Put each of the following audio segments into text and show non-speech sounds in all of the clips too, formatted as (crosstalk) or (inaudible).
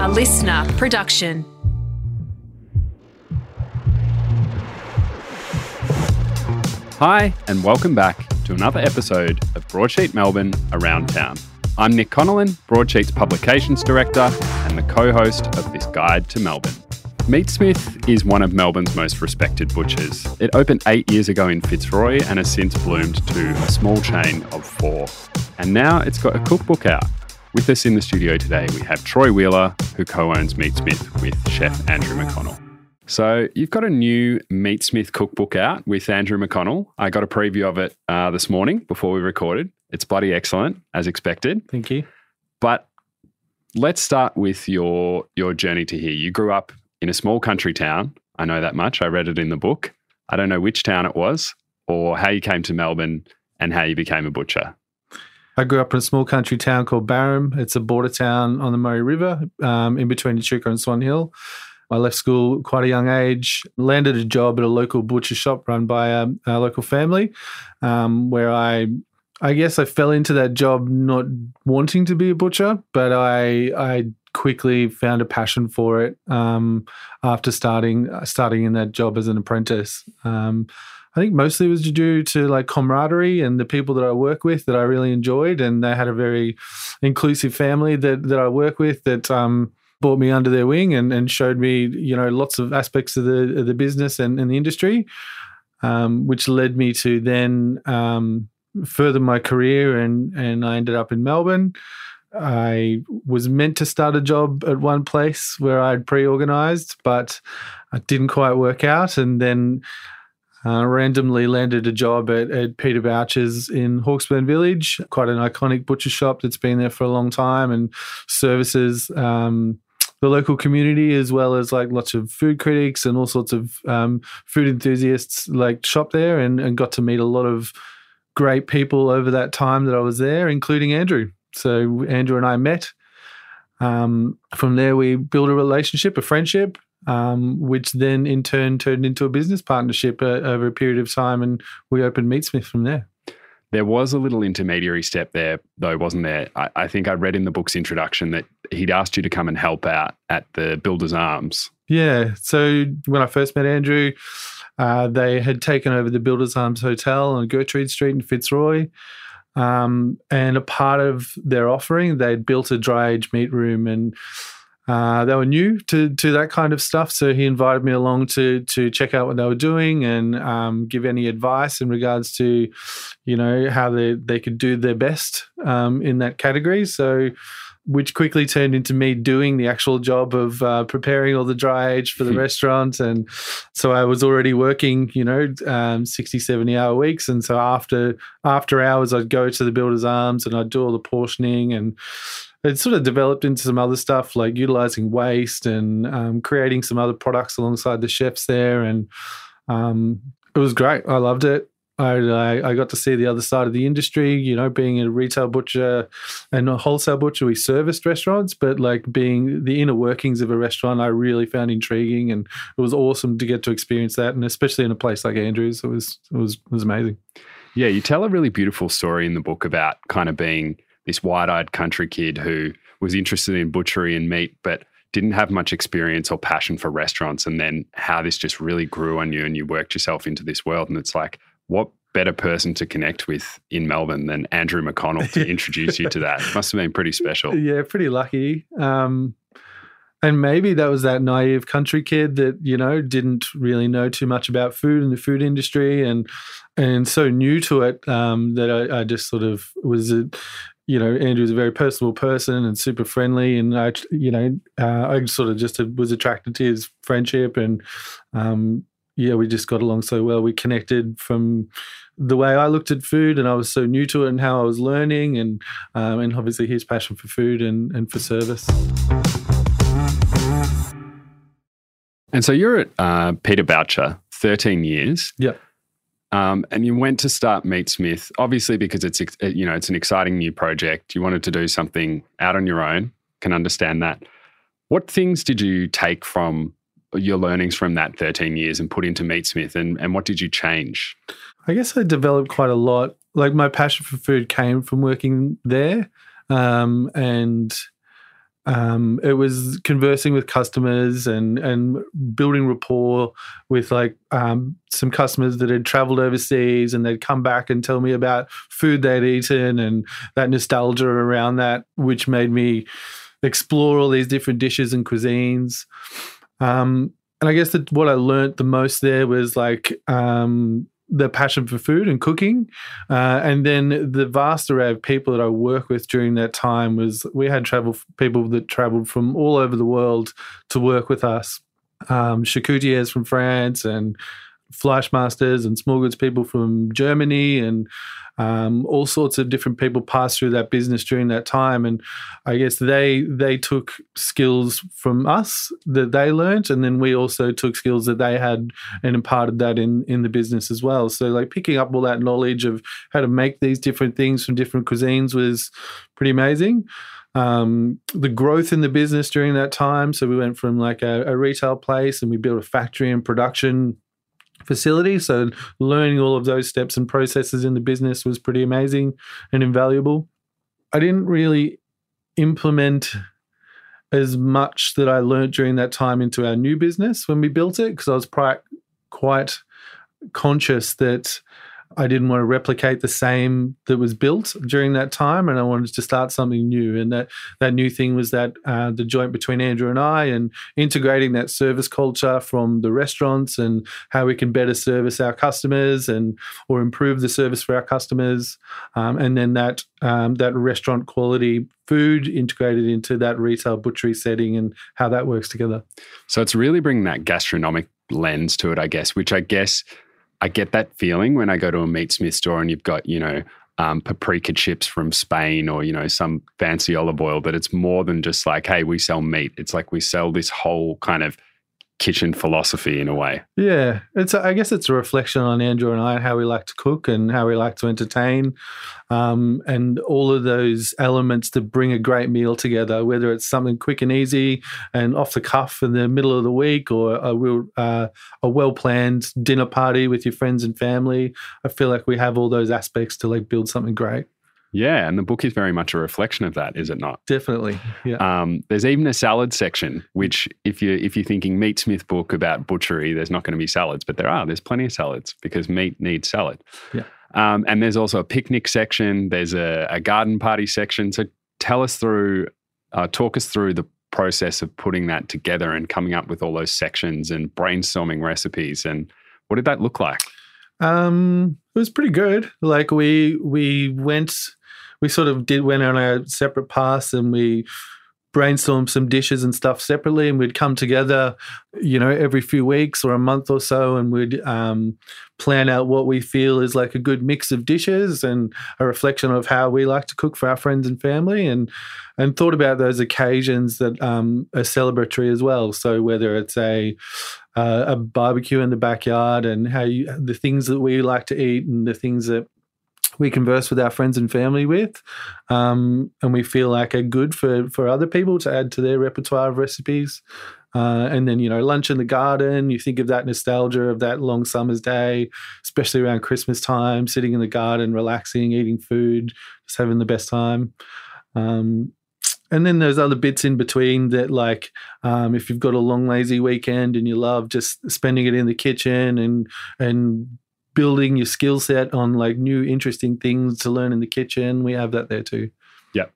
a listener production. Hi, and welcome back to another episode of Broadsheet Melbourne Around Town. I'm Nick Connellan, Broadsheet's Publications Director and the co host of this guide to Melbourne. Meatsmith is one of Melbourne's most respected butchers. It opened eight years ago in Fitzroy and has since bloomed to a small chain of four. And now it's got a cookbook out. With us in the studio today, we have Troy Wheeler, who co owns Meatsmith with chef Andrew McConnell. So you've got a new Meatsmith cookbook out with Andrew McConnell. I got a preview of it uh, this morning before we recorded. It's bloody excellent, as expected. Thank you. But let's start with your your journey to here. You grew up in a small country town. I know that much. I read it in the book. I don't know which town it was or how you came to Melbourne and how you became a butcher. I grew up in a small country town called Barham. It's a border town on the Murray River, um, in between Echuca and Swan Hill. I left school quite a young age, landed a job at a local butcher shop run by a, a local family, um, where I, I guess I fell into that job not wanting to be a butcher, but I, I quickly found a passion for it um, after starting starting in that job as an apprentice. Um, I think mostly it was due to like camaraderie and the people that I work with that I really enjoyed, and they had a very inclusive family that that I work with that um, brought me under their wing and, and showed me, you know, lots of aspects of the of the business and, and the industry, um, which led me to then um, further my career and and I ended up in Melbourne. I was meant to start a job at one place where I'd pre-organized, but it didn't quite work out, and then. Uh, randomly landed a job at, at Peter Bouchier's in Hawksburn Village, quite an iconic butcher shop that's been there for a long time and services um, the local community as well as like lots of food critics and all sorts of um, food enthusiasts like shop there and, and got to meet a lot of great people over that time that I was there, including Andrew. So Andrew and I met. Um, from there, we built a relationship, a friendship, um, which then in turn turned into a business partnership uh, over a period of time, and we opened Meatsmith from there. There was a little intermediary step there, though, wasn't there? I, I, think I read in the book's introduction that he'd asked you to come and help out at the Builder's Arms. Yeah. So when I first met Andrew, uh, they had taken over the Builder's Arms Hotel on Gertrude Street in Fitzroy. Um, and a part of their offering, they'd built a dry age meat room and uh, they were new to to that kind of stuff, so he invited me along to to check out what they were doing and um, give any advice in regards to, you know, how they they could do their best um, in that category. So, which quickly turned into me doing the actual job of uh, preparing all the dry age for the restaurant. And so I was already working, you know, um, 60, 70 hour weeks. And so after after hours, I'd go to the Builder's Arms and I'd do all the portioning and it sort of developed into some other stuff like utilizing waste and um, creating some other products alongside the chefs there. And um, it was great. I loved it. I, I, got to see the other side of the industry, you know, being a retail butcher and a wholesale butcher. We serviced restaurants, but like being the inner workings of a restaurant, I really found intriguing, and it was awesome to get to experience that, and especially in a place like Andrews, it was it was it was amazing. Yeah, you tell a really beautiful story in the book about kind of being this wide-eyed country kid who was interested in butchery and meat, but didn't have much experience or passion for restaurants, and then how this just really grew on you, and you worked yourself into this world, and it's like, what better person to connect with in Melbourne than Andrew McConnell to (laughs) introduce you to that? Must have been pretty special. Yeah, pretty lucky. Um, and maybe that was that naive country kid that you know didn't really know too much about food and the food industry, and and so new to it um, that I, I, just sort of was a, you know, Andrew's a very personable person and super friendly, and I, you know, uh, I sort of just was attracted to his friendship, and um, yeah, we just got along so well. We connected from the way I looked at food, and I was so new to it, and how I was learning, and um, and obviously his passion for food and and for service. And so you're at uh, Peter Bouchier, thirteen years. Yeah. Um, and you went to start Meatsmith, obviously because it's you know it's an exciting new project. You wanted to do something out on your own. Can understand that. What things did you take from your learnings from that 13 years and put into Meatsmith, and and what did you change? I guess I developed quite a lot. Like my passion for food came from working there, um, and um, it was conversing with customers and and building rapport with like um, some customers that had traveled overseas and they'd come back and tell me about food they'd eaten and that nostalgia around that, which made me explore all these different dishes and cuisines. Um, and I guess that what I learned the most there was like um, the passion for food and cooking, uh, and then the vast array of people that I work with during that time was we had travel people that traveled from all over the world to work with us. Um, charcutiers from France and Fleischmasters and small goods people from Germany and um, all sorts of different people passed through that business during that time, and I guess they they took skills from us that they learned, and then we also took skills that they had and imparted that in in the business as well. So like picking up all that knowledge of how to make these different things from different cuisines was pretty amazing. Um, the growth in the business during that time. So we went from like a, a retail place and we built a factory and production facility. So learning all of those steps and processes in the business was pretty amazing and invaluable. I didn't really implement as much that I learned during that time into our new business when we built it because I was quite conscious that I didn't want to replicate the same that was built during that time, and I wanted to start something new. And that that new thing was that uh, the joint between Andrew and I, and integrating that service culture from the restaurants and how we can better service our customers and or improve the service for our customers, um, and then that um, that restaurant quality food integrated into that retail butchery setting and how that works together. So it's really bringing that gastronomic lens to it, I guess, which I guess I get that feeling when I go to a Meatsmith store and you've got, you know, um, paprika chips from Spain or, you know, some fancy olive oil, that it's more than just like, hey, we sell meat. It's like we sell this whole kind of kitchen philosophy in a way. Yeah, it's a, I guess it's a reflection on Andrew and I how we like to cook and how we like to entertain, um, and all of those elements to bring a great meal together. Whether it's something quick and easy and off the cuff in the middle of the week, or a real uh, a well planned dinner party with your friends and family, I feel like we have all those aspects to like build something great. Yeah, and the book is very much a reflection of that, is it not? Definitely. Yeah. Um, there's even a salad section, which if you if you're thinking Meatsmith book about butchery, there's not going to be salads, but there are. There's plenty of salads because meat needs salad. Yeah. Um, and there's also a picnic section. There's a, a garden party section. So tell us through, uh, talk us through the process of putting that together and coming up with all those sections and brainstorming recipes. And what did that look like? Um, it was pretty good. Like we we went we sort of did went on our separate paths and we brainstormed some dishes and stuff separately and we'd come together you know every few weeks or a month or so and we'd um, plan out what we feel is like a good mix of dishes and a reflection of how we like to cook for our friends and family and and thought about those occasions that um, are celebratory as well. So whether it's a uh, a barbecue in the backyard and how you the things that we like to eat and the things that we converse with our friends and family with, um, and we feel like are good for for other people to add to their repertoire of recipes. Uh, and then you know lunch in the garden. You think of that nostalgia of that long summer's day, especially around Christmas time, sitting in the garden, relaxing, eating food, just having the best time. Um, and then there's other bits in between that like um, if you've got a long lazy weekend and you love just spending it in the kitchen and and building your skill set on like new interesting things to learn in the kitchen. We have that there too. Yeah.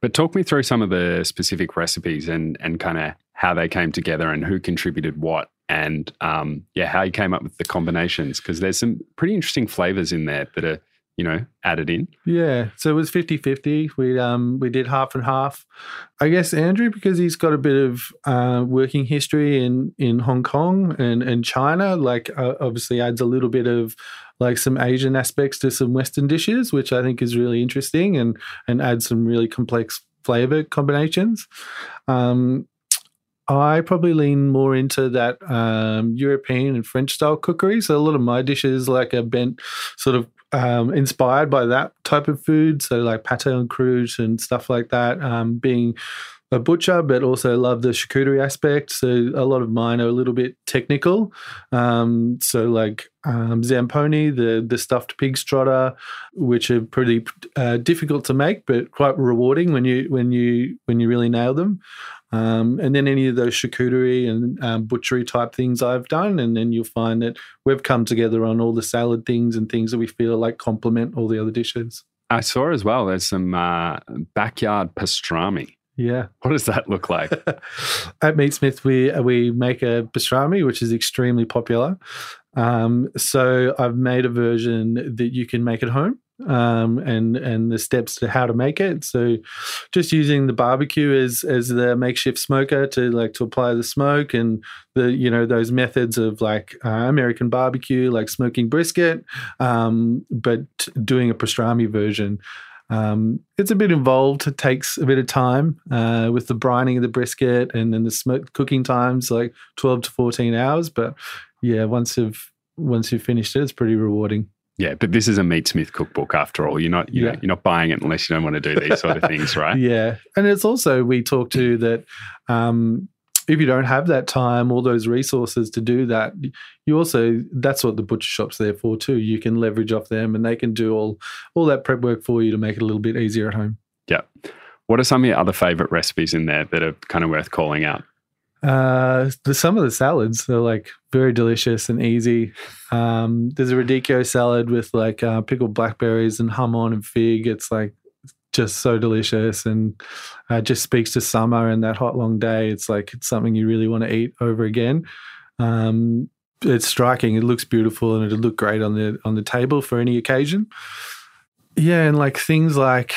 But talk me through some of the specific recipes and and kind of how they came together and who contributed what and um, yeah, how you came up with the combinations because there's some pretty interesting flavors in there that are you know, added in? Yeah. So it was 50-50. We um we did half and half. I guess Andrew, because he's got a bit of uh, working history in in Hong Kong and, and China, like uh, obviously adds a little bit of like some Asian aspects to some Western dishes, which I think is really interesting and and adds some really complex flavor combinations. Um, I probably lean more into that um, European and French style cookery. So a lot of my dishes like are bent sort of um, inspired by that type of food. So like pate en croûte and stuff like that, um, being a butcher, but also love the charcuterie aspect. So a lot of mine are a little bit technical. Um, so like um, zamponi, the the stuffed pig trotter, which are pretty uh, difficult to make, but quite rewarding when you when you when you really nail them. Um, and then any of those charcuterie and um, butchery type things I've done, and then you'll find that we've come together on all the salad things and things that we feel like complement all the other dishes. I saw as well. There's some uh, backyard pastrami. Yeah. What does that look like? (laughs) At Meatsmith, we we make a pastrami, which is extremely popular. Um, so I've made a version that you can make at home um, and and the steps to how to make it. So, just using the barbecue as as the makeshift smoker to like to apply the smoke and the you know those methods of like uh, American barbecue, like smoking brisket, um, but doing a pastrami version. Um, it's a bit involved. It takes a bit of time uh, with the brining of the brisket and then the smoke cooking times, like twelve to fourteen hours. But yeah, once you've once you've finished it, it's pretty rewarding. Yeah, but this is a Meatsmith cookbook after all. You're not, you yeah. know, you're not buying it unless you don't want to do these sort of things, right? (laughs) Yeah, and it's also we talk to that um, if you don't have that time, all those resources to do that, you also that's what the butcher shop's there for too. You can leverage off them, and they can do all all that prep work for you to make it a little bit easier at home. Yeah. What are some of your other favorite recipes in there that are kind of worth calling out? Uh, some of the salads are like very delicious and easy. Um, there's a radicchio salad with like uh, pickled blackberries and jamón and fig. It's like just so delicious and uh, just speaks to summer and that hot long day. It's like it's something you really want to eat over again. Um, it's striking. It looks beautiful and it'll look great on the on the table for any occasion. Yeah, and like things like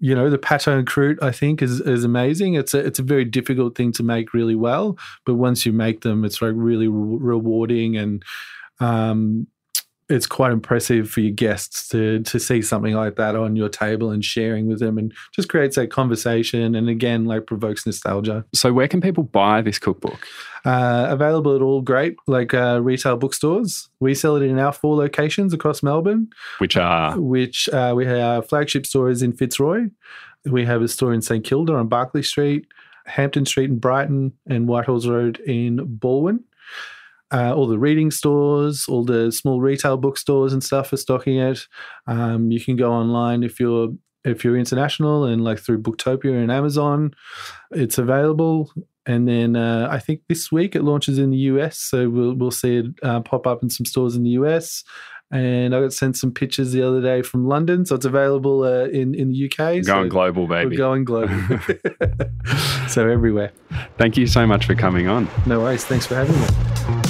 you know the pate en croûte i think is is amazing. It's a it's a very difficult thing to make really well but once you make them it's like really re- rewarding and um it's quite impressive for your guests to to see something like that on your table and sharing with them and just creates that conversation and again like provokes nostalgia. So where can people buy this cookbook? Uh, available at all great like uh, retail bookstores. We sell it in our four locations across melbourne which are? which uh, we have flagship stores in fitzroy. We have a store in st kilda on barkly street hampton street in brighton and whitehorse road in balwyn uh, all the reading stores, all the small retail bookstores and stuff are stocking it. Um, you can go online if you're if you're international and like through Booktopia and Amazon, it's available. And then uh, I think this week it launches in the US, so we'll we'll see it uh, pop up in some stores in the US. And I got sent some pictures the other day from London, so it's available uh, in in the UK. Going so global, baby. We're going global. (laughs) (laughs) so everywhere. Thank you so much for coming on. No worries. Thanks for having me.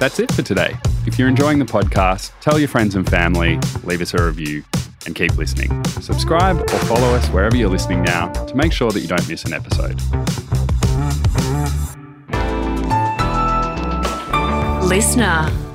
That's it for today. If you're enjoying the podcast, tell your friends and family, leave us a review, and keep listening. Subscribe or follow us wherever you're listening now to make sure that you don't miss an episode. Listener.